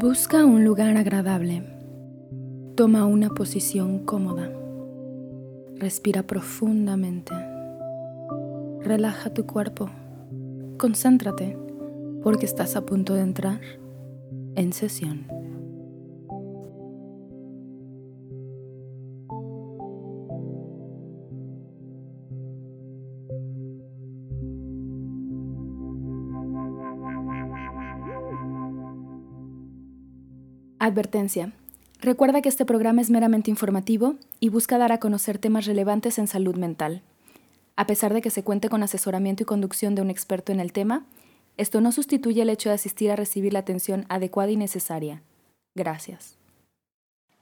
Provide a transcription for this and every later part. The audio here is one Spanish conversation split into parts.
Busca un lugar agradable. Toma una posición cómoda. Respira profundamente. Relaja tu cuerpo. Concéntrate porque estás a punto de entrar en sesión. Advertencia. Recuerda que este programa es meramente informativo y busca dar a conocer temas relevantes en salud mental. A pesar de que se cuente con asesoramiento y conducción de un experto en el tema, esto no sustituye el hecho de asistir a recibir la atención adecuada y necesaria. Gracias.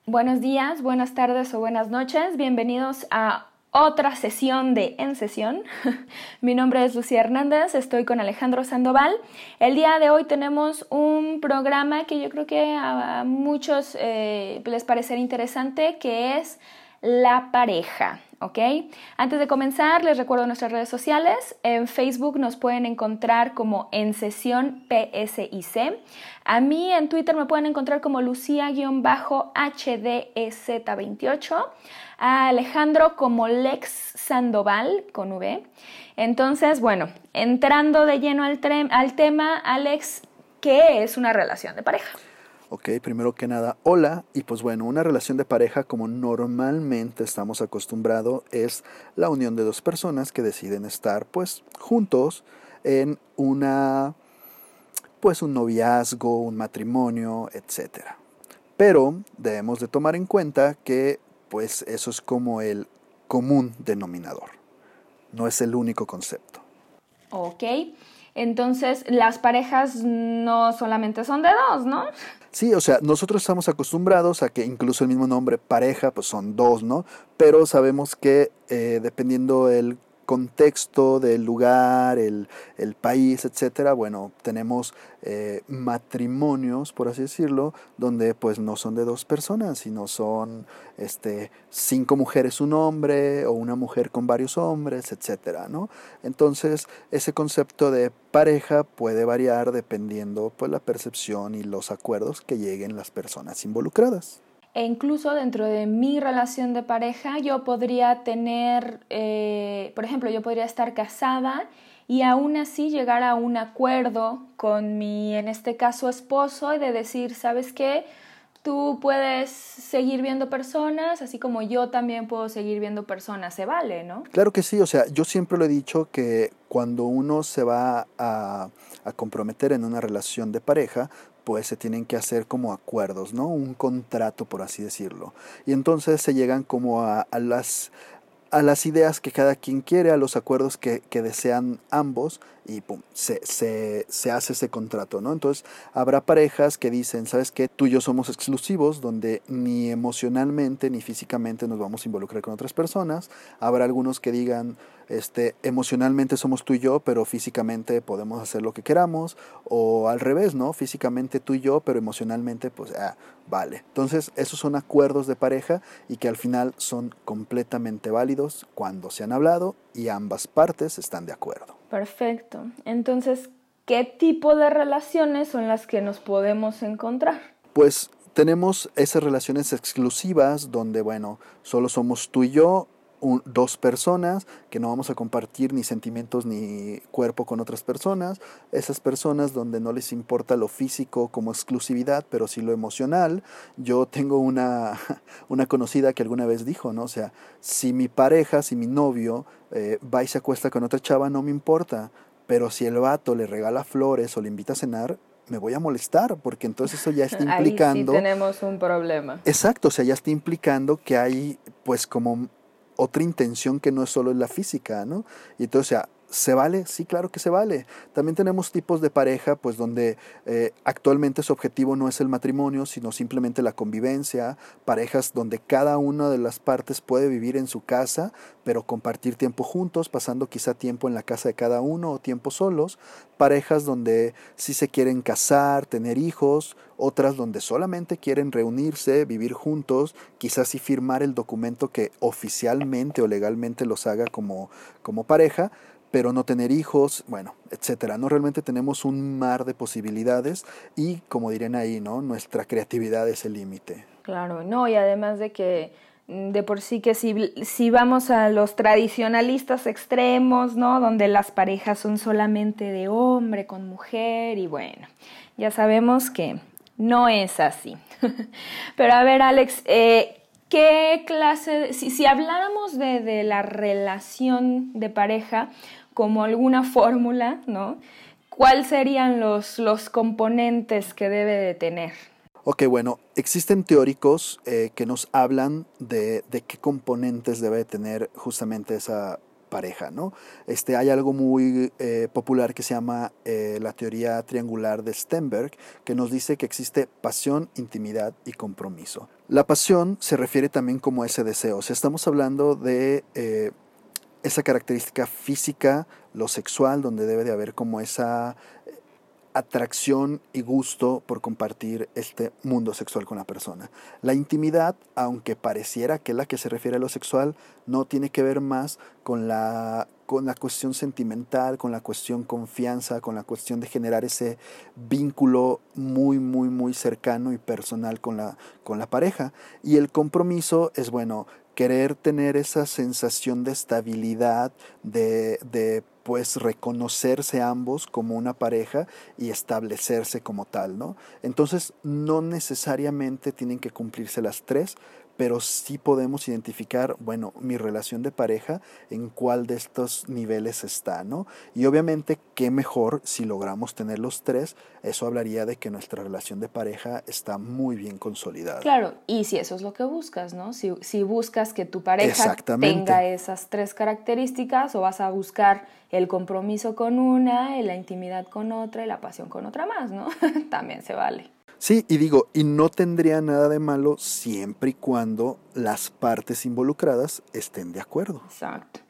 Buenos días, buenas tardes o buenas noches. Bienvenidos a otra sesión de En Sesión. Mi nombre es Lucía Hernández, estoy con Alejandro Sandoval. El día de hoy tenemos un programa que yo creo que a muchos eh, les parecerá interesante, que es la pareja. ¿ok? Antes de comenzar, les recuerdo nuestras redes sociales. En Facebook nos pueden encontrar como en sesión PSIC. A mí en Twitter me pueden encontrar como Lucía-HDZ28. A Alejandro como Lex Sandoval con V. Entonces, bueno, entrando de lleno al, al tema, Alex, ¿qué es una relación de pareja? Ok, primero que nada, hola. Y pues bueno, una relación de pareja como normalmente estamos acostumbrados es la unión de dos personas que deciden estar pues juntos en una pues un noviazgo, un matrimonio, etc. Pero debemos de tomar en cuenta que pues eso es como el común denominador. No es el único concepto. Ok. Entonces, las parejas no solamente son de dos, ¿no? Sí, o sea, nosotros estamos acostumbrados a que incluso el mismo nombre pareja, pues son dos, ¿no? Pero sabemos que eh, dependiendo el contexto del lugar, el, país, etcétera, bueno, tenemos eh, matrimonios, por así decirlo, donde pues no son de dos personas, sino son este, cinco mujeres, un hombre, o una mujer con varios hombres, etcétera, ¿no? Entonces, ese concepto de pareja puede variar dependiendo pues la percepción y los acuerdos que lleguen las personas involucradas. E incluso dentro de mi relación de pareja yo podría tener, eh, por ejemplo, yo podría estar casada y aún así llegar a un acuerdo con mi, en este caso, esposo y de decir, ¿sabes qué? Tú puedes seguir viendo personas, así como yo también puedo seguir viendo personas, se vale, ¿no? Claro que sí, o sea, yo siempre lo he dicho que cuando uno se va a, a comprometer en una relación de pareja, pues se tienen que hacer como acuerdos, ¿no? Un contrato, por así decirlo. Y entonces se llegan como a, las a las ideas que cada quien quiere, a los acuerdos que desean ambos y se, hace ese contrato, ¿no? Entonces habrá parejas que dicen, ¿sabes qué? Tú y yo somos exclusivos, donde ni emocionalmente ni físicamente nos vamos a involucrar con otras personas. Habrá algunos que digan, este, emocionalmente somos tú y yo, pero físicamente podemos hacer lo que queramos, o al revés, ¿no? Físicamente tú y yo, pero emocionalmente, pues, ah, vale. Entonces, esos son acuerdos de pareja y que al final son completamente válidos cuando se han hablado y ambas partes están de acuerdo. Perfecto. Entonces, ¿qué tipo de relaciones son las que nos podemos encontrar? Pues tenemos esas relaciones exclusivas donde, bueno, solo somos tú y yo dos personas, que no vamos a compartir ni sentimientos ni cuerpo con otras personas, esas personas donde no les importa lo físico como exclusividad, pero sí lo emocional. Yo tengo una, una conocida que alguna vez dijo, ¿no? O sea, si mi pareja, si mi novio eh, va y se acuesta con otra chava, no me importa, pero si el vato le regala flores o le invita a cenar, me voy a molestar, porque entonces eso ya está implicando... Ahí sí tenemos un problema. Exacto, o sea, ya está implicando que hay pues como otra intención que no es solo la física, ¿no? Y entonces, o ¿Se vale? Sí, claro que se vale. También tenemos tipos de pareja, pues donde eh, actualmente su objetivo no es el matrimonio, sino simplemente la convivencia. Parejas donde cada una de las partes puede vivir en su casa, pero compartir tiempo juntos, pasando quizá tiempo en la casa de cada uno o tiempo solos. Parejas donde sí se quieren casar, tener hijos, otras donde solamente quieren reunirse, vivir juntos, quizás sí firmar el documento que oficialmente o legalmente los haga como, como pareja pero no tener hijos, bueno, etcétera. No realmente tenemos un mar de posibilidades y como dirían ahí, ¿no? Nuestra creatividad es el límite. Claro, no, y además de que mm, de por sí que si, si vamos a los tradicionalistas extremos, ¿no? Donde las parejas son solamente de hombre con mujer y bueno, ya sabemos que no es así. Pero a ver, Alex, eh, ¿qué clase, si, si habláramos de, de, la relación de pareja como alguna fórmula, ¿no? ¿Cuáles serían los, los componentes que debe de tener? Ok, bueno, existen teóricos eh, que nos hablan de, de, qué componentes debe tener justamente esa pareja, ¿no? Este, hay algo muy eh, popular que se llama eh, la teoría triangular de Stenberg, que nos dice que existe pasión, intimidad y compromiso. La pasión se refiere también como ese deseo, o sea, estamos hablando de esa característica física, lo sexual, donde debe de haber como esa atracción y gusto por compartir este mundo sexual con la persona. La intimidad, aunque pareciera que es la que se refiere a lo sexual, no tiene que ver más con la, con la cuestión sentimental, con la cuestión confianza, con la cuestión de generar ese vínculo muy, muy, muy cercano y personal con la, con la pareja. Y el compromiso es, bueno, querer tener esa sensación de estabilidad, de, de pues reconocerse ambos como una pareja y establecerse como tal, ¿no? Entonces no necesariamente tienen que cumplirse las tres, pero sí podemos identificar, bueno, mi relación de pareja, en cuál de estos niveles está, ¿no? Y obviamente, qué mejor si logramos tener los tres, eso hablaría de que nuestra relación de pareja está muy bien consolidada. Claro, y si eso es lo que buscas, ¿no? Si, si buscas que tu pareja tenga esas tres características o vas a buscar el compromiso con una, la intimidad con otra y la pasión con otra más, ¿no? También se vale. Sí, y digo, y no tendría nada de malo siempre y cuando las partes involucradas estén de acuerdo. Exacto.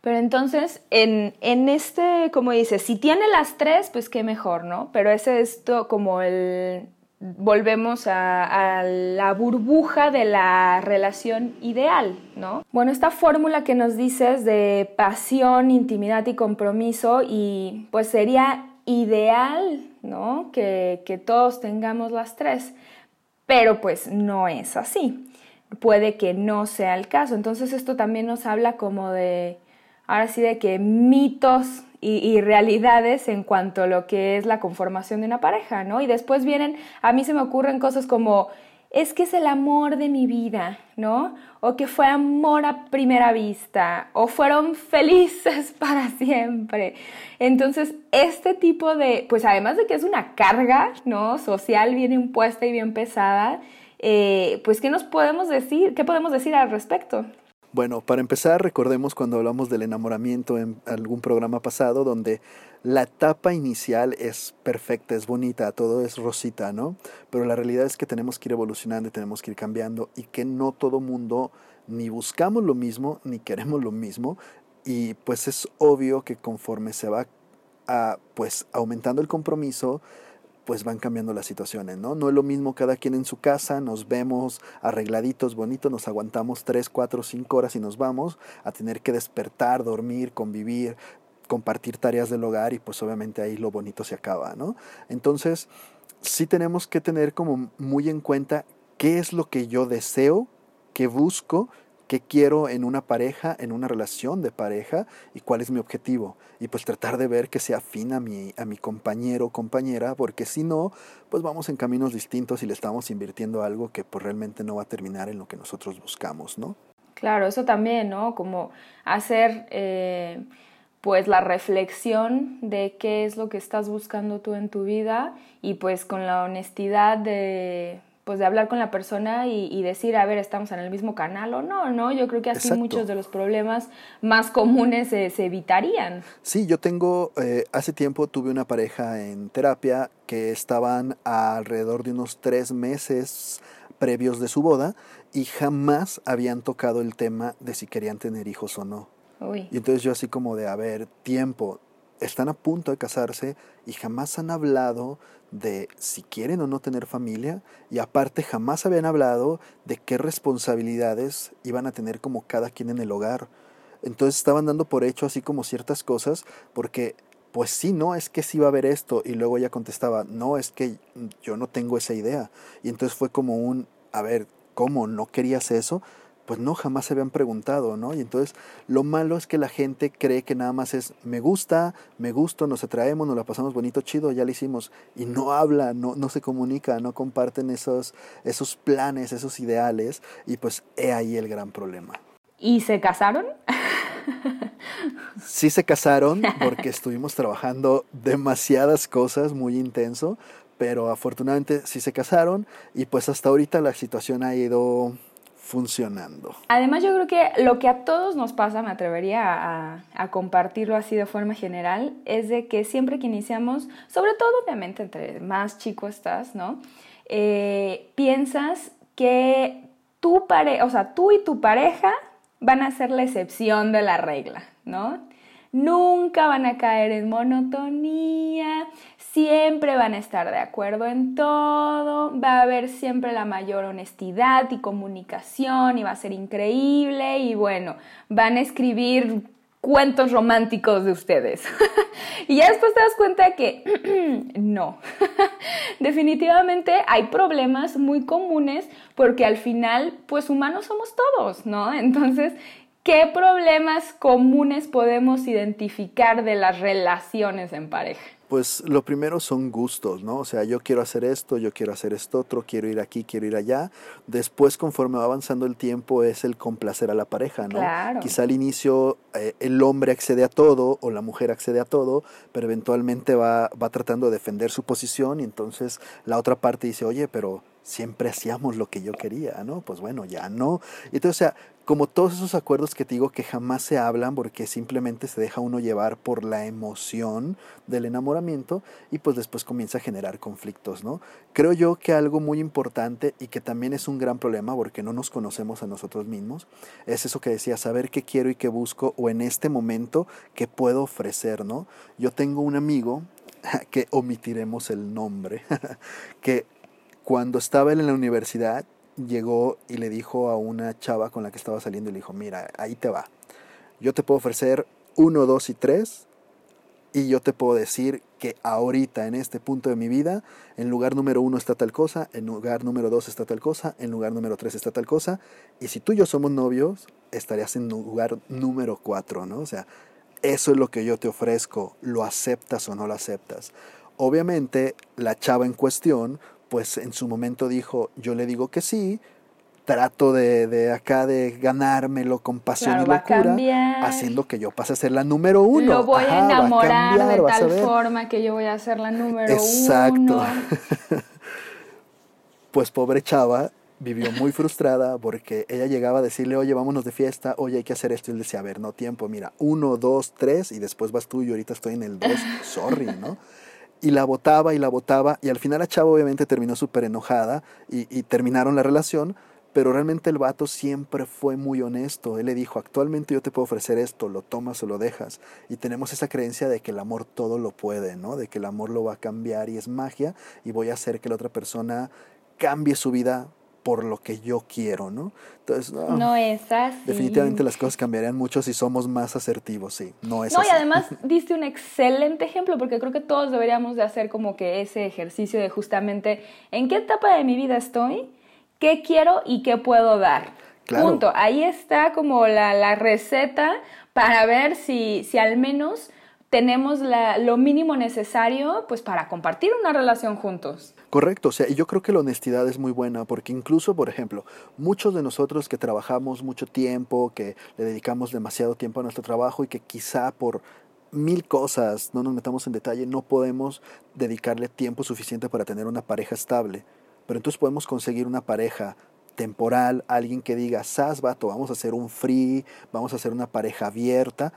Pero entonces, en, en este, como dices, si tiene las tres, pues qué mejor, ¿no? Pero es esto como el, volvemos a, la burbuja de la relación ideal, ¿no? Bueno, esta fórmula que nos dices de pasión, intimidad y compromiso, y pues sería ideal, ¿no? Que, que todos tengamos las tres, pero pues no es así. Puede que no sea el caso. Entonces esto también nos habla como de, ahora sí, de que mitos y, y, realidades en cuanto a lo que es la conformación de una pareja, ¿no? Y después vienen, a mí se me ocurren cosas como, es que es el amor de mi vida, ¿no? O que fue amor a primera vista, o fueron felices para siempre. Entonces, este tipo de, pues además de que es una carga, ¿no? Social bien impuesta y bien pesada, eh, pues ¿qué nos podemos decir? ¿Qué podemos decir al respecto? Bueno, para empezar, recordemos cuando hablamos del enamoramiento en algún programa pasado, donde la etapa inicial es perfecta, es bonita, todo es rosita, ¿no? Pero la realidad es que tenemos que ir evolucionando y tenemos que ir cambiando y que no todo mundo ni buscamos lo mismo ni queremos lo mismo y pues es obvio que conforme se va a, pues aumentando el compromiso, pues van cambiando las situaciones, ¿no? No es lo mismo cada quien en su casa, nos vemos arregladitos, bonitos, nos aguantamos 3, 4, 5 horas y nos vamos a tener que despertar, dormir, convivir, compartir tareas del hogar y pues obviamente ahí lo bonito se acaba, ¿no? Entonces, sí tenemos que tener como muy en cuenta qué es lo que yo deseo, qué busco qué quiero en una pareja, en una relación de pareja y cuál es mi objetivo. Y pues tratar de ver que sea afín a mi, a mi compañero o compañera, porque si no, pues vamos en caminos distintos y le estamos invirtiendo algo que pues realmente no va a terminar en lo que nosotros buscamos, ¿no? Claro, eso también, ¿no? Como hacer eh, pues la reflexión de qué es lo que estás buscando tú en tu vida y pues con la honestidad de pues de hablar con la persona y, decir, a ver, estamos en el mismo canal o no, ¿no? Yo creo que así muchos de los problemas más comunes se, evitarían. Sí, yo tengo, eh, hace tiempo tuve una pareja en terapia que estaban alrededor de unos tres meses previos de su boda y jamás habían tocado el tema de si querían tener hijos o no. Y entonces yo así como de, a ver, tiempo, están a punto de casarse y jamás han hablado de si quieren o no tener familia y aparte jamás habían hablado de qué responsabilidades iban a tener como cada quien en el hogar. Entonces estaban dando por hecho así como ciertas cosas porque pues sí, no, es que sí va a haber esto. Y luego ella contestaba, no, es que yo no tengo esa idea. Y entonces fue como un, a ver, ¿cómo? ¿No querías eso? Pues no, jamás se habían preguntado, ¿no? Y entonces lo malo es que la gente cree que nada más es, me gusta, me gusto, nos atraemos, nos la pasamos bonito, chido, ya lo hicimos. Y no habla, no, no se comunica, no comparten esos, esos planes, esos ideales. Y pues he ahí el gran problema. ¿Y se casaron? Sí se casaron porque estuvimos trabajando demasiadas cosas muy intenso, pero afortunadamente sí se casaron y pues hasta ahorita la situación ha ido funcionando. Además yo creo que lo que a todos nos pasa, me atrevería a, compartirlo así de forma general, es de que siempre que iniciamos, sobre todo obviamente entre más chico estás, ¿no? Eh, piensas que tu pareja, o sea, tú y tu pareja van a ser la excepción de la regla, ¿no? Nunca van a caer en monotonía, siempre van a estar de acuerdo en todo, va a haber siempre la mayor honestidad y comunicación y va a ser increíble y bueno, van a escribir cuentos románticos de ustedes. y ya después te das cuenta que no. Definitivamente hay problemas muy comunes porque al final, pues humanos somos todos, ¿no? Entonces, ¿qué problemas comunes podemos identificar de las relaciones en pareja? Pues lo primero son gustos, ¿no? O sea, yo quiero hacer esto, yo quiero hacer esto otro, quiero ir aquí, quiero ir allá. Después, conforme va avanzando el tiempo, es el complacer a la pareja, ¿no? Claro. Quizá al inicio eh, el hombre accede a todo o la mujer accede a todo, pero eventualmente va, va tratando de defender su posición y entonces la otra parte dice, oye, pero siempre hacíamos lo que yo quería, ¿no? Pues bueno, ya no. Entonces, o sea, como todos esos acuerdos que te digo que jamás se hablan porque simplemente se deja uno llevar por la emoción del enamoramiento y pues después comienza a generar conflictos, ¿no? Creo yo que algo muy importante y que también es un gran problema porque no nos conocemos a nosotros mismos, es eso que decía, saber qué quiero y qué busco o en este momento qué puedo ofrecer, ¿no? Yo tengo un amigo que omitiremos el nombre, que cuando estaba él en la universidad, llegó y le dijo a una chava con la que estaba saliendo y le dijo, mira, ahí te va. Yo te puedo ofrecer uno, dos y tres y yo te puedo decir que ahorita, en este punto de mi vida, en lugar número uno está tal cosa, en lugar número dos está tal cosa, en lugar número tres está tal cosa, y si tú y yo somos novios, estarías en lugar número cuatro, ¿no? O sea, eso es lo que yo te ofrezco, lo aceptas o no lo aceptas. Obviamente, la chava en cuestión pues en su momento dijo, yo le digo que sí, trato de, de acá de ganármelo con pasión y locura, haciendo que yo pase a ser la número uno. Lo voy a enamorar de tal forma que yo voy a ser la número uno. Exacto. pues pobre chava vivió muy frustrada porque ella llegaba a decirle, oye, vámonos de fiesta, oye, hay que hacer esto. Y él decía, a ver, no tiempo, mira, uno, dos, tres, y después vas tú y ahorita estoy en el dos, sorry, ¿no? Y la votaba y la votaba y al final la chava obviamente terminó súper enojada y, terminaron la relación, pero realmente el vato siempre fue muy honesto. Él le dijo, actualmente yo te puedo ofrecer esto, lo tomas o lo dejas. Y tenemos esa creencia de que el amor todo lo puede, ¿no? De que el amor lo va a cambiar y es magia y voy a hacer que la otra persona cambie su vida por lo que yo quiero, ¿no? Entonces, no, es así. Definitivamente las cosas cambiarían mucho si somos más asertivos, sí, no es no, y además diste un excelente ejemplo, porque creo que todos deberíamos de hacer como que ese ejercicio de justamente en qué etapa de mi vida estoy, qué quiero y qué puedo dar. Punto. Ahí está como la, la receta para ver si, si al menos tenemos la, lo mínimo necesario pues para compartir una relación juntos. Correcto, o sea, y yo creo que la honestidad es muy buena porque incluso, por ejemplo, muchos de nosotros que trabajamos mucho tiempo, que le dedicamos demasiado tiempo a nuestro trabajo y que quizá por mil cosas, no nos metamos en detalle, no podemos dedicarle tiempo suficiente para tener una pareja estable. Pero entonces podemos conseguir una pareja temporal, alguien que diga, sas, vato, vamos a hacer un free, vamos a hacer una pareja abierta,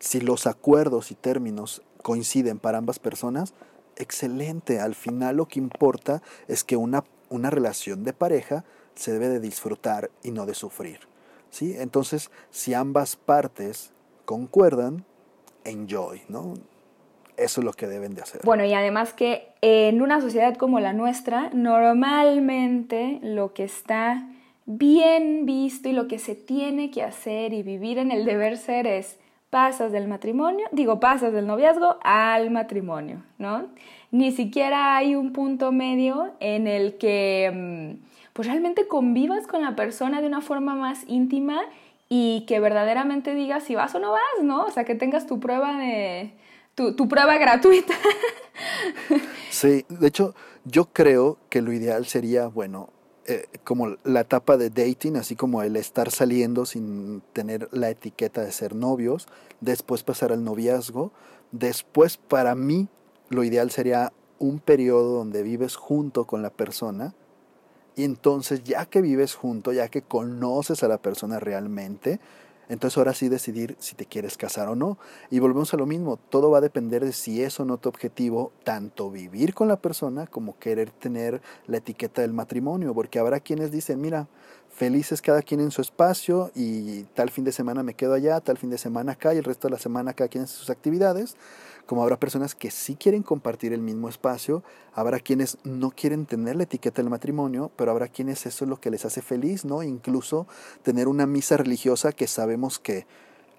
si los acuerdos y términos coinciden para ambas personas, excelente. Al final lo que importa es que una, una relación de pareja se debe de disfrutar y no de sufrir. ¿sí? Entonces, si ambas partes concuerdan, enjoy, ¿no? Eso es lo que deben de hacer. Bueno, y además que en una sociedad como la nuestra, normalmente lo que está bien visto y lo que se tiene que hacer y vivir en el deber ser es pasas del matrimonio, digo, pasas del noviazgo al matrimonio, ¿no? Ni siquiera hay un punto medio en el que mm, pues realmente convivas con la persona de una forma más íntima y que verdaderamente digas si vas o no vas, ¿no? O sea, que tengas tu prueba de tu, tu prueba gratuita. sí, de hecho, yo creo que lo ideal sería, bueno, eh, como la etapa de dating, así como el estar saliendo sin tener la etiqueta de ser novios, después pasar al noviazgo, después para mí lo ideal sería un periodo donde vives junto con la persona. Y entonces ya que vives junto, ya que conoces a la persona realmente, entonces ahora sí decidir si te quieres casar o no. Y volvemos a lo mismo, todo va a depender de si es o no tu objetivo, tanto vivir con la persona como querer tener la etiqueta del matrimonio, porque habrá quienes dicen, mira, felices cada quien en su espacio y tal fin de semana me quedo allá, tal fin de semana acá y el resto de la semana cada quien en sus actividades como habrá personas que sí quieren compartir el mismo espacio, habrá quienes no quieren tener la etiqueta del matrimonio, pero habrá quienes eso es lo que les hace feliz, ¿no? Incluso tener una misa religiosa que sabemos que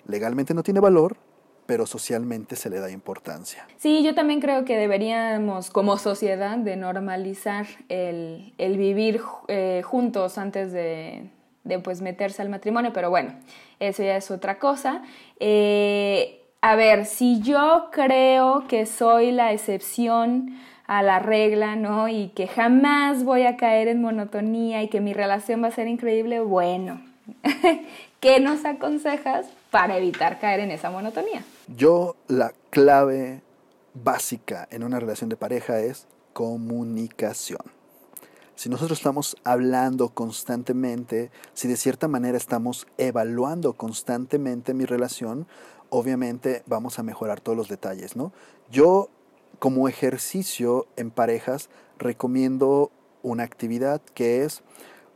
legalmente no tiene valor, pero socialmente se le da importancia. Sí, yo también creo que deberíamos como sociedad de normalizar el, vivir eh, juntos antes de, de, pues meterse al matrimonio, pero bueno, eso ya es otra cosa. Eh, a ver, si yo creo que soy la excepción a la regla, ¿no? Y que jamás voy a caer en monotonía y que mi relación va a ser increíble, bueno, ¿qué nos aconsejas para evitar caer en esa monotonía? Yo la clave básica en una relación de pareja es comunicación. Si nosotros estamos hablando constantemente, si de cierta manera estamos evaluando constantemente mi relación, obviamente vamos a mejorar todos los detalles, ¿no? Yo como ejercicio en parejas recomiendo una actividad que es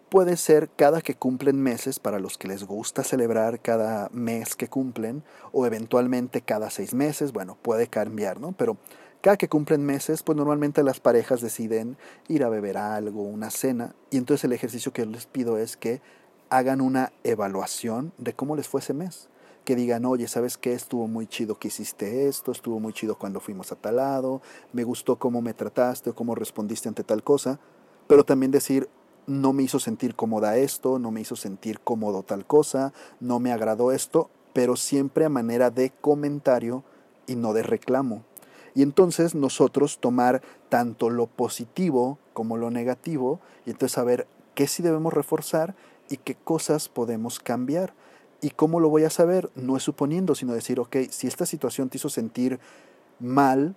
puede ser cada que cumplen meses para los que les gusta celebrar cada mes que cumplen o eventualmente cada seis meses, bueno, puede cambiar, ¿no? Pero cada que cumplen meses, pues normalmente las parejas deciden ir a beber algo, una cena, y entonces el ejercicio que les pido es que hagan una evaluación de cómo les fue ese mes que digan, oye, ¿sabes qué? Estuvo muy chido que hiciste esto, estuvo muy chido cuando fuimos a tal lado, me gustó cómo me trataste o cómo respondiste ante tal cosa, pero también decir, no me hizo sentir cómoda esto, no me hizo sentir cómodo tal cosa, no me agradó esto, pero siempre a manera de comentario y no de reclamo. Y entonces nosotros tomar tanto lo positivo como lo negativo y entonces saber qué sí debemos reforzar y qué cosas podemos cambiar. ¿Y cómo lo voy a saber? No es suponiendo, sino decir, ok, si esta situación te hizo sentir mal,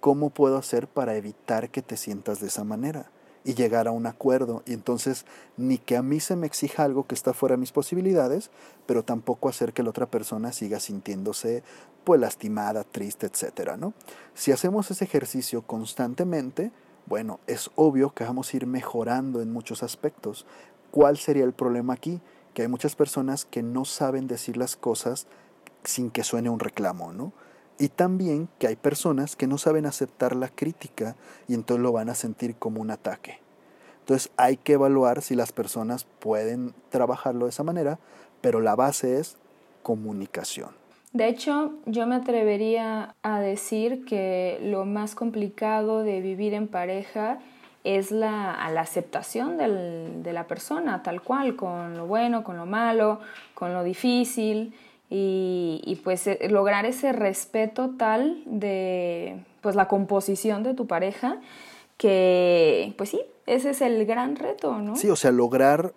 ¿cómo puedo hacer para evitar que te sientas de esa manera? Y llegar a un acuerdo. Y entonces, ni que a mí se me exija algo que está fuera de mis posibilidades, pero tampoco hacer que la otra persona siga sintiéndose pues lastimada, triste, etcétera, ¿no? Si hacemos ese ejercicio constantemente, bueno, es obvio que vamos a ir mejorando en muchos aspectos. ¿Cuál sería el problema aquí? Que hay muchas personas que no saben decir las cosas sin que suene un reclamo, ¿no? Y también que hay personas que no saben aceptar la crítica y entonces lo van a sentir como un ataque. Entonces hay que evaluar si las personas pueden trabajarlo de esa manera, pero la base es comunicación. De hecho, yo me atrevería a decir que lo más complicado de vivir en pareja es la, la aceptación de la persona, tal cual, con lo bueno, con lo malo, con lo difícil, y, y, pues eh, lograr ese respeto tal de pues la composición de tu pareja, que pues sí, ese es el gran reto, ¿no? Sí, o sea, lograr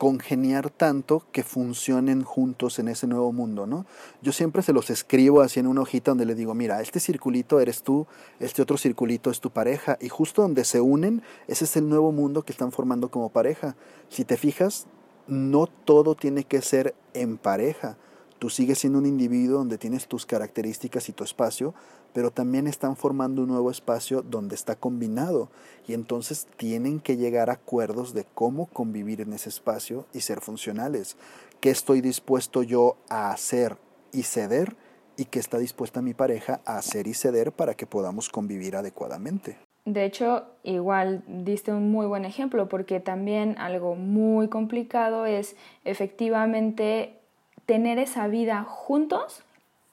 congeniar tanto que funcionen juntos en ese nuevo mundo, ¿no? Yo siempre se los escribo así en una hojita donde le digo, mira, este circulito eres tú, este otro circulito es tu pareja, y justo donde se unen, ese es el nuevo mundo que están formando como pareja. Si te fijas, no todo tiene que ser en pareja. Tú sigues siendo un individuo donde tienes tus características y tu espacio, pero también están formando un nuevo espacio donde está combinado y entonces tienen que llegar a acuerdos de cómo convivir en ese espacio y ser funcionales. ¿Qué estoy dispuesto yo a hacer y ceder? y qué está dispuesta mi pareja a hacer y ceder para que podamos convivir adecuadamente. De hecho, igual diste un muy buen ejemplo porque también algo muy complicado es efectivamente tener esa vida juntos,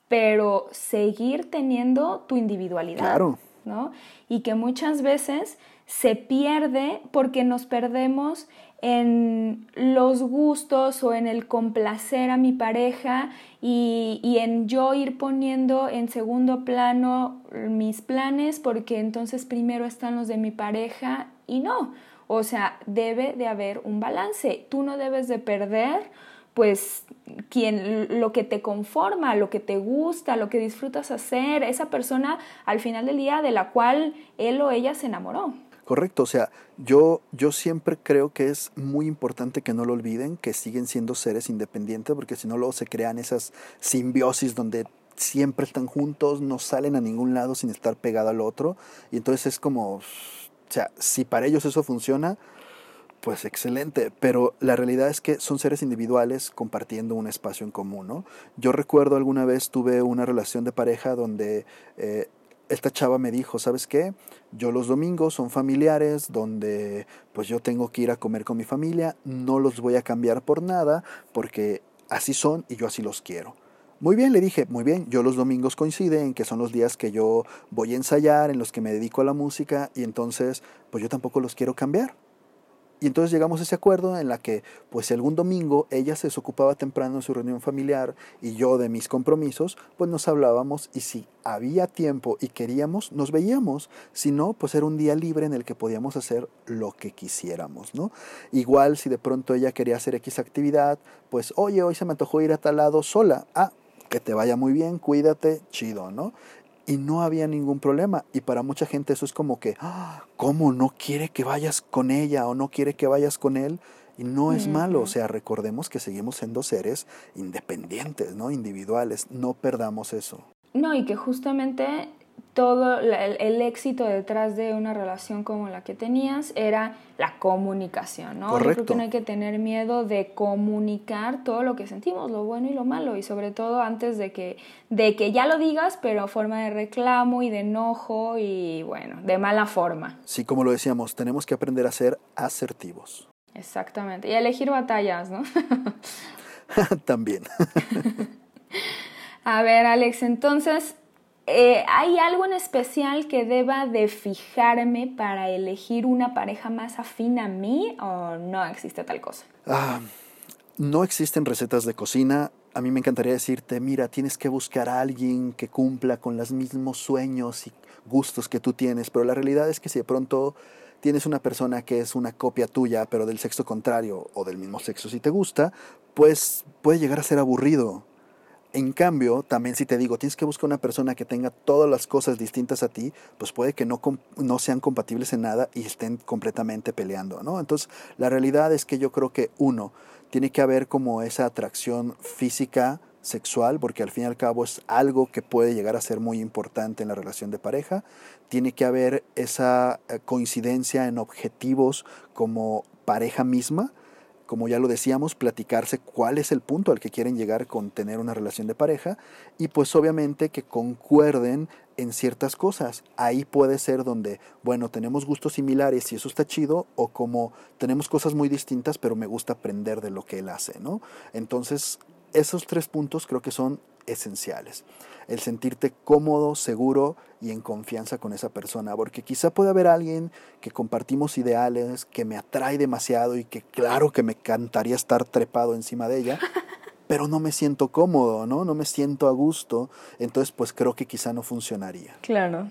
pero seguir teniendo tu individualidad. Claro. ¿no? Y que muchas veces se pierde porque nos perdemos en los gustos o en el complacer a mi pareja y, y, en yo ir poniendo en segundo plano mis planes porque entonces primero están los de mi pareja y no. O sea, debe de haber un balance. Tú no debes de perder pues quien lo que te conforma, lo que te gusta, lo que disfrutas hacer, esa persona al final del día de la cual él o ella se enamoró. Correcto, o sea, yo, yo siempre creo que es muy importante que no lo olviden, que siguen siendo seres independientes, porque si no luego se crean esas simbiosis donde siempre están juntos, no salen a ningún lado sin estar pegado al otro, y entonces es como, o sea, si para ellos eso funciona, pues excelente, pero la realidad es que son seres individuales compartiendo un espacio en común, ¿no? Yo recuerdo alguna vez tuve una relación de pareja donde eh, esta chava me dijo, ¿sabes qué? Yo los domingos son familiares donde pues yo tengo que ir a comer con mi familia, no los voy a cambiar por nada porque así son y yo así los quiero. Muy bien, le dije, muy bien, yo los domingos coinciden, que son los días que yo voy a ensayar, en los que me dedico a la música y entonces pues yo tampoco los quiero cambiar. Y entonces llegamos a ese acuerdo en la que, pues algún domingo ella se desocupaba temprano en su reunión familiar y yo de mis compromisos, pues nos hablábamos y si había tiempo y queríamos, nos veíamos. Si no, pues era un día libre en el que podíamos hacer lo que quisiéramos, ¿no? Igual si de pronto ella quería hacer X actividad, pues oye, hoy se me antojó ir a tal lado sola. Ah, que te vaya muy bien, cuídate, chido, ¿no? Y no había ningún problema. Y para mucha gente eso es como que, ah, ¿cómo no quiere que vayas con ella o no quiere que vayas con él? Y no es malo, o sea, recordemos que seguimos siendo seres independientes, ¿no? Individuales, no perdamos eso. No, y que justamente todo el, éxito detrás de una relación como la que tenías era la comunicación, ¿no? Correcto. Yo creo que no hay que tener miedo de comunicar todo lo que sentimos, lo bueno y lo malo, y sobre todo antes de que, de que ya lo digas, pero a forma de reclamo y de enojo y, bueno, de mala forma. Sí, como lo decíamos, tenemos que aprender a ser asertivos. Exactamente, y a elegir batallas, ¿no? También. a ver, Alex, entonces eh, ¿Hay algo en especial que deba de fijarme para elegir una pareja más afín a mí o no existe tal cosa? Ah, no existen recetas de cocina. A mí me encantaría decirte, mira, tienes que buscar a alguien que cumpla con los mismos sueños y gustos que tú tienes, pero la realidad es que si de pronto tienes una persona que es una copia tuya, pero del sexo contrario o del mismo sexo si te gusta, pues puede llegar a ser aburrido. En cambio, también si te digo, tienes que buscar una persona que tenga todas las cosas distintas a ti, pues puede que no, no sean compatibles en nada y estén completamente peleando, ¿no? Entonces, la realidad es que yo creo que uno, tiene que haber como esa atracción física, sexual, porque al fin y al cabo es algo que puede llegar a ser muy importante en la relación de pareja. Tiene que haber esa eh, coincidencia en objetivos como pareja misma como ya lo decíamos, platicarse cuál es el punto al que quieren llegar con tener una relación de pareja y pues obviamente que concuerden en ciertas cosas. Ahí puede ser donde, bueno, tenemos gustos similares y eso está chido o como tenemos cosas muy distintas pero me gusta aprender de lo que él hace, ¿no? Entonces, esos tres puntos creo que son esenciales el sentirte cómodo, seguro y en confianza con esa persona, porque quizá puede haber alguien que compartimos ideales, que me atrae demasiado y que claro que me encantaría estar trepado encima de ella, pero no me siento cómodo, ¿no? No me siento a gusto, entonces pues creo que quizá no funcionaría. Claro.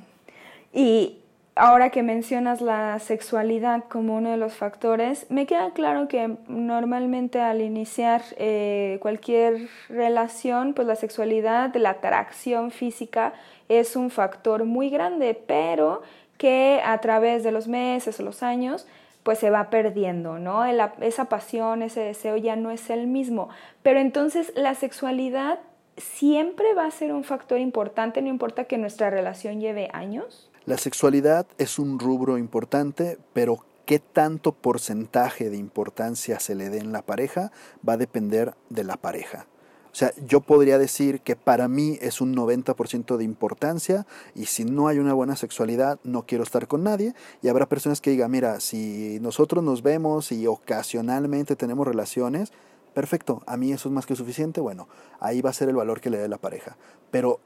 Y ahora que mencionas la sexualidad como uno de los factores, me queda claro que normalmente al iniciar eh, cualquier relación, pues la sexualidad, la atracción física es un factor muy grande, pero que a través de los meses o los años, pues se va perdiendo, ¿no? esa pasión, ese deseo ya no es el mismo. Pero entonces la sexualidad siempre va a ser un factor importante, no importa que nuestra relación lleve años. La sexualidad es un rubro importante, pero qué tanto porcentaje de importancia se le dé en la pareja va a depender de la pareja. O sea, yo podría decir que para mí es un 90% de importancia y si no hay una buena sexualidad no quiero estar con nadie y habrá personas que digan, mira, si nosotros nos vemos y ocasionalmente tenemos relaciones, perfecto, a mí eso es más que suficiente, bueno, ahí va a ser el valor que le dé la pareja. Pero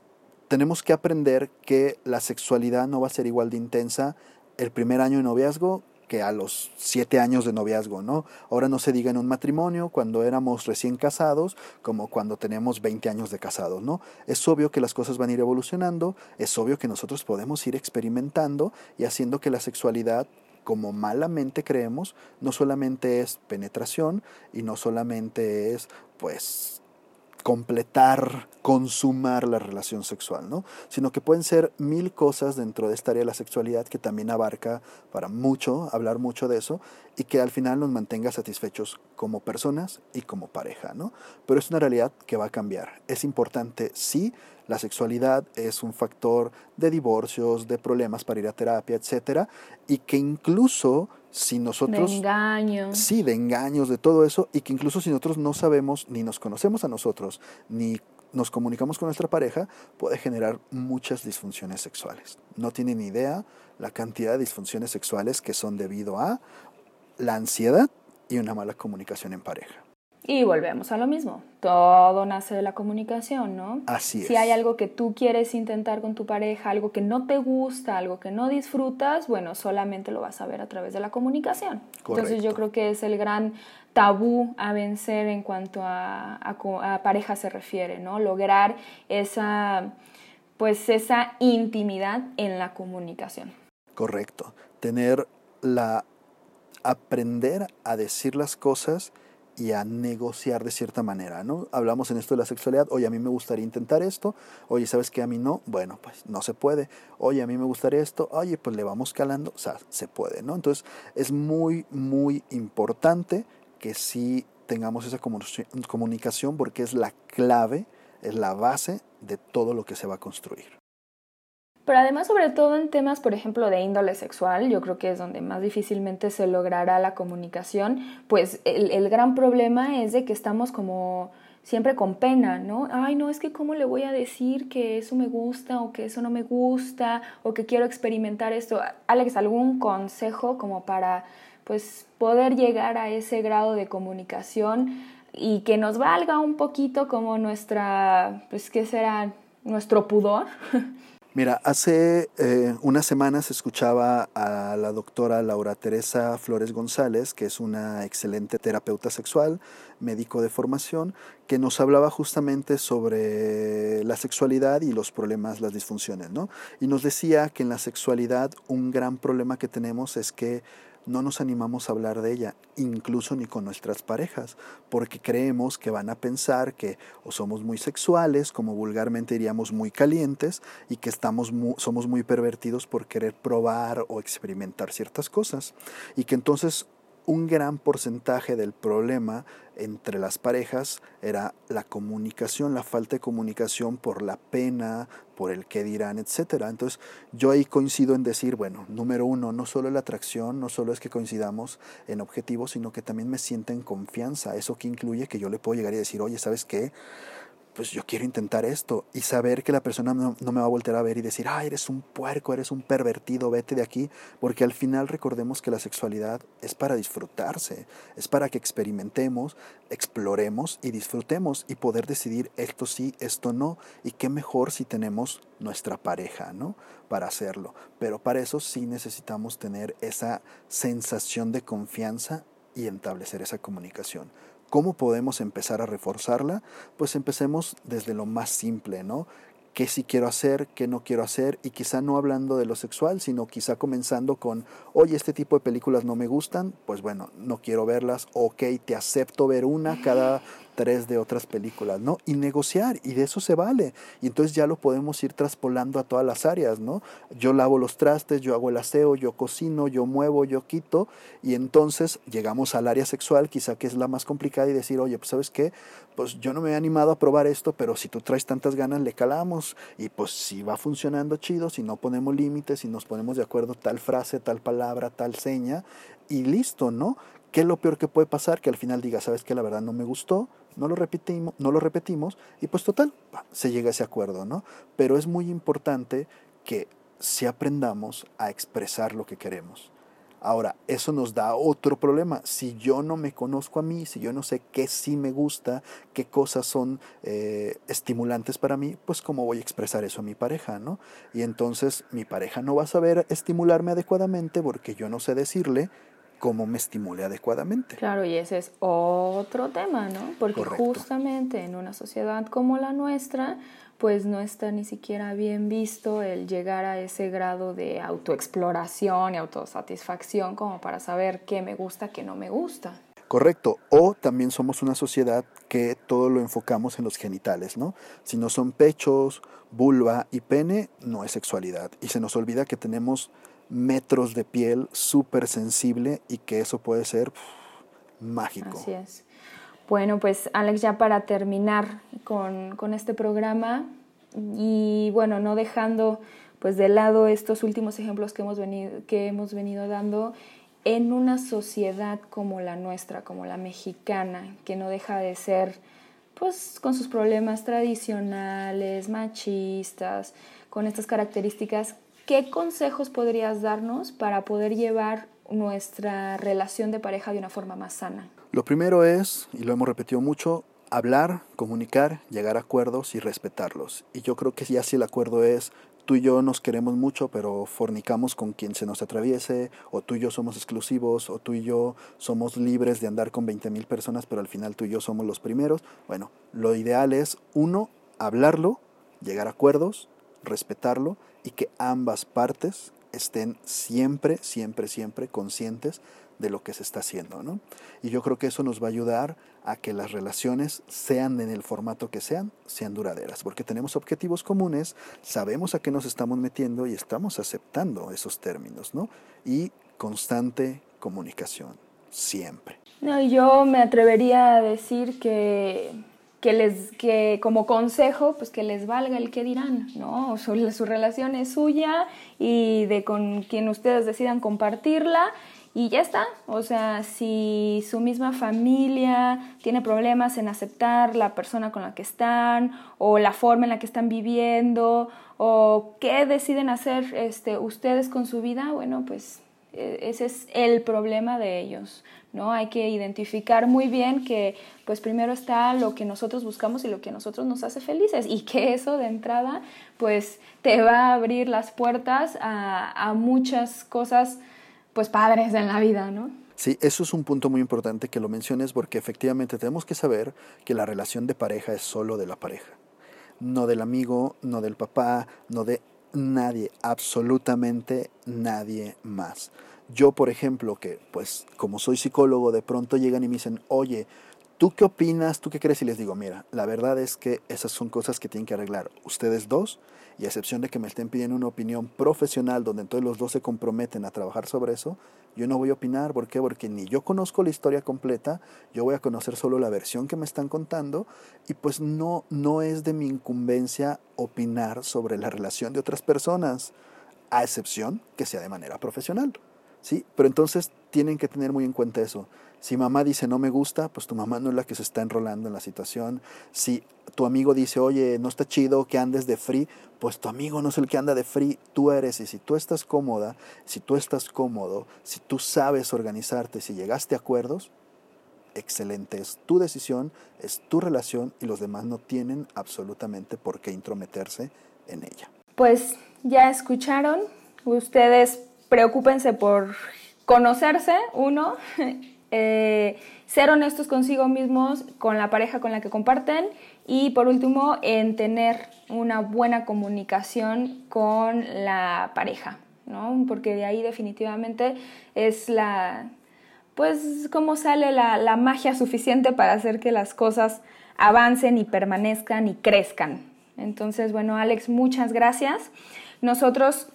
tenemos que aprender que la sexualidad no va a ser igual de intensa el primer año de noviazgo que a los siete años de noviazgo, ¿no? Ahora no se diga en un matrimonio cuando éramos recién casados como cuando tenemos 20 años de casados, ¿no? Es obvio que las cosas van a ir evolucionando, es obvio que nosotros podemos ir experimentando y haciendo que la sexualidad como malamente creemos, no solamente es penetración y no solamente es pues completar, consumar la relación sexual, ¿no? Sino que pueden ser mil cosas dentro de esta área de la sexualidad que también abarca para mucho, hablar mucho de eso, y que al final nos mantenga satisfechos como personas y como pareja, ¿no? Pero es una realidad que va a cambiar. Es importante, sí, la sexualidad es un factor de divorcios, de problemas para ir a terapia, etcétera, y que incluso si nosotros... De engaños. Sí, de engaños, de todo eso, y que incluso si nosotros no sabemos, ni nos conocemos a nosotros, ni nos comunicamos con nuestra pareja, puede generar muchas disfunciones sexuales. No tienen ni idea la cantidad de disfunciones sexuales que son debido a la ansiedad y una mala comunicación en pareja. Y volvemos a lo mismo. Todo nace de la comunicación, ¿no? Así es. Si hay algo que tú quieres intentar con tu pareja, algo que no te gusta, algo que no disfrutas, bueno, solamente lo vas a ver a través de la comunicación. Entonces yo creo que es el gran tabú a vencer en cuanto a, a, pareja se refiere, ¿no? Lograr esa, pues esa intimidad en la comunicación. Correcto. Tener la aprender a decir las cosas y a negociar de cierta manera, ¿no? Hablamos en esto de la sexualidad, oye, a mí me gustaría intentar esto, oye, ¿sabes qué? A mí no, bueno, pues no se puede, oye, a mí me gustaría esto, oye, pues le vamos calando, o sea, se puede, ¿no? Entonces, es muy, muy importante que sí tengamos esa comunicación porque es la clave, es la base de todo lo que se va a construir. Pero además, sobre todo en temas, por ejemplo, de índole sexual, yo creo que es donde más difícilmente se logrará la comunicación, pues el, el gran problema es de que estamos como siempre con pena, ¿no? Ay, no, es que cómo le voy a decir que eso me gusta o que eso no me gusta o que quiero experimentar esto. Alex, ¿algún consejo como para pues poder llegar a ese grado de comunicación y que nos valga un poquito como nuestra, pues, ¿qué será? Nuestro pudor. Mira, hace eh, unas semanas escuchaba a la doctora Laura Teresa Flores González, que es una excelente terapeuta sexual, médico de formación, que nos hablaba justamente sobre la sexualidad y los problemas, las disfunciones, ¿no? Y nos decía que en la sexualidad un gran problema que tenemos es que no nos animamos a hablar de ella, incluso ni con nuestras parejas, porque creemos que van a pensar que o somos muy sexuales, como vulgarmente diríamos muy calientes, y que estamos somos muy pervertidos por querer probar o experimentar ciertas cosas, y que entonces un gran porcentaje del problema entre las parejas era la comunicación, la falta de comunicación por la pena, por el qué dirán, etc. Entonces yo ahí coincido en decir, bueno, número uno, no solo la atracción, no solo es que coincidamos en objetivos, sino que también me sienta en confianza. Eso que incluye que yo le puedo llegar y decir, oye, ¿sabes qué? Pues yo quiero intentar esto y saber que la persona no, me va a volver a ver y decir, ah, eres un puerco, eres un pervertido, vete de aquí, porque al final recordemos que la sexualidad es para disfrutarse, es para que experimentemos, exploremos y disfrutemos y poder decidir esto sí, esto no, y qué mejor si tenemos nuestra pareja, ¿no? Para hacerlo. Pero para eso sí necesitamos tener esa sensación de confianza y establecer esa comunicación. ¿Cómo podemos empezar a reforzarla? Pues empecemos desde lo más simple, ¿no? qué sí quiero hacer, qué no quiero hacer, y quizá no hablando de lo sexual, sino quizá comenzando con, oye, este tipo de películas no me gustan, pues bueno, no quiero verlas, ok, te acepto ver una cada tres de otras películas, ¿no? Y negociar, y de eso se vale. Y entonces ya lo podemos ir traspolando a todas las áreas, ¿no? Yo lavo los trastes, yo hago el aseo, yo cocino, yo muevo, yo quito, y entonces llegamos al área sexual, quizá que es la más complicada, y decir, oye, pues sabes qué, pues yo no me he animado a probar esto, pero si tú traes tantas ganas, le calamos, y pues si va funcionando chido, si no ponemos límites, si nos ponemos de acuerdo tal frase, tal palabra, tal seña, y listo, ¿no? ¿Qué es lo peor que puede pasar? Que al final diga, sabes que la verdad no me gustó, no lo repetimos, no lo repetimos y pues total, se llega a ese acuerdo, ¿no? Pero es muy importante que si aprendamos a expresar lo que queremos. Ahora, eso nos da otro problema. Si yo no me conozco a mí, si yo no sé qué sí me gusta, qué cosas son eh, estimulantes para mí, pues cómo voy a expresar eso a mi pareja, ¿no? Y entonces mi pareja no va a saber estimularme adecuadamente porque yo no sé decirle cómo me estimule adecuadamente. Claro, y ese es otro tema, ¿no? Porque justamente en una sociedad como la nuestra, pues no está ni siquiera bien visto el llegar a ese grado de autoexploración y autosatisfacción como para saber qué me gusta, qué no me gusta. Correcto. O también somos una sociedad que todo lo enfocamos en los genitales, ¿no? Si no son pechos, vulva y pene, no es sexualidad. Y se nos olvida que tenemos metros de piel súper sensible y que eso puede ser mágico. Así es. Bueno, pues Alex, ya para terminar con, este programa y bueno, no dejando pues de lado estos últimos ejemplos que hemos venido, que hemos venido dando, en una sociedad como la nuestra, como la mexicana, que no deja de ser pues con sus problemas tradicionales, machistas, con estas características, ¿qué consejos podrías darnos para poder llevar nuestra relación de pareja de una forma más sana? Lo primero es, y lo hemos repetido mucho, hablar, comunicar, llegar a acuerdos y respetarlos. Y yo creo que ya si el acuerdo es tú y yo nos queremos mucho, pero fornicamos con quien se nos atraviese, o tú y yo somos exclusivos, o tú y yo somos libres de andar con 20 mil personas, pero al final tú y yo somos los primeros. Bueno, lo ideal es, uno, hablarlo, llegar a acuerdos, respetarlo y que ambas partes estén siempre, siempre, siempre conscientes de lo que se está haciendo. ¿no? Y yo creo que eso nos va a ayudar a que las relaciones, sean en el formato que sean, sean duraderas, porque tenemos objetivos comunes, sabemos a qué nos estamos metiendo y estamos aceptando esos términos, ¿no? Y constante comunicación, siempre. No, yo me atrevería a decir que que les que como consejo pues que les valga el que dirán no su, su relación es suya y de con quien ustedes decidan compartirla y ya está. O sea, si su misma familia tiene problemas en aceptar la persona con la que están o la forma en la que están viviendo o qué deciden hacer este, ustedes con su vida, bueno, pues ese es el problema de ellos. ¿no? Hay que identificar muy bien que pues primero está lo que nosotros buscamos y lo que a nosotros nos hace felices y que eso de entrada pues te va a abrir las puertas a, a muchas cosas pues padres en la vida, ¿no? Sí, eso es un punto muy importante que lo menciones porque efectivamente tenemos que saber que la relación de pareja es solo de la pareja, no del amigo, no del papá, no de nadie, absolutamente nadie más. Yo, por ejemplo, que pues como soy psicólogo, de pronto llegan y me dicen, oye, ¿tú qué opinas? ¿Tú qué crees? Y les digo, mira, la verdad es que esas son cosas que tienen que arreglar ustedes dos y a excepción de que me estén pidiendo una opinión profesional donde entonces los dos se comprometen a trabajar sobre eso, yo no voy a opinar. ¿Por qué? Porque ni yo conozco la historia completa, yo voy a conocer solo la versión que me están contando y pues no, no es de mi incumbencia opinar sobre la relación de otras personas, a excepción que sea de manera profesional. ¿Sí? Pero entonces tienen que tener muy en cuenta eso. Si mamá dice no me gusta, pues tu mamá no es la que se está enrolando en la situación. Si tu amigo dice, oye, no está chido que andes de free, pues tu amigo no es el que anda de free, tú eres. Y si tú estás cómoda, si tú estás cómodo, si tú sabes organizarte, si llegaste a acuerdos, excelente. Es tu decisión, es tu relación y los demás no tienen absolutamente por qué intrometerse en ella. Pues ya escucharon, ustedes preocúpense por conocerse, uno, eh, ser honestos consigo mismos, con la pareja con la que comparten y por último, en tener una buena comunicación con la pareja, ¿no? Porque de ahí definitivamente es la, pues, cómo sale la, la magia suficiente para hacer que las cosas avancen y permanezcan y crezcan. Entonces, bueno, Alex, muchas gracias. Nosotros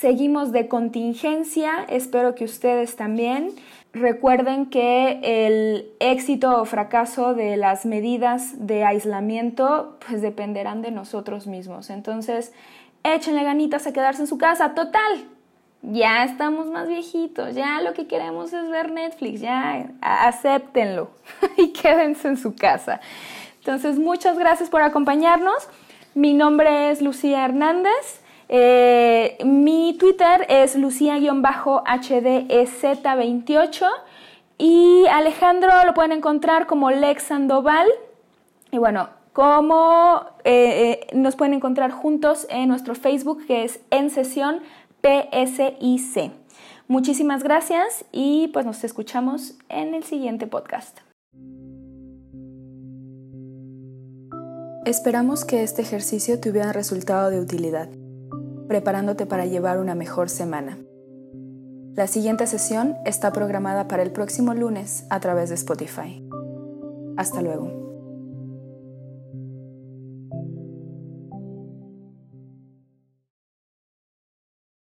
seguimos de contingencia, espero que ustedes también. Recuerden que el éxito o fracaso de las medidas de aislamiento pues dependerán de nosotros mismos. Entonces, échenle ganitas a quedarse en su casa. Total, ya estamos más viejitos, ya lo que queremos es ver Netflix, ya acéptenlo y quédense en su casa. Entonces, muchas gracias por acompañarnos. Mi nombre es Lucía Hernández. Eh, mi Twitter es lucía-hdez28 y Alejandro lo pueden encontrar como Lex Sandoval. Y bueno, como eh, eh, nos pueden encontrar juntos en nuestro Facebook que es En Sesión PSIC. Muchísimas gracias y pues nos escuchamos en el siguiente podcast. Esperamos que este ejercicio te hubiera resultado de utilidad, preparándote para llevar una mejor semana. La siguiente sesión está programada para el próximo lunes a través de Spotify. Hasta luego.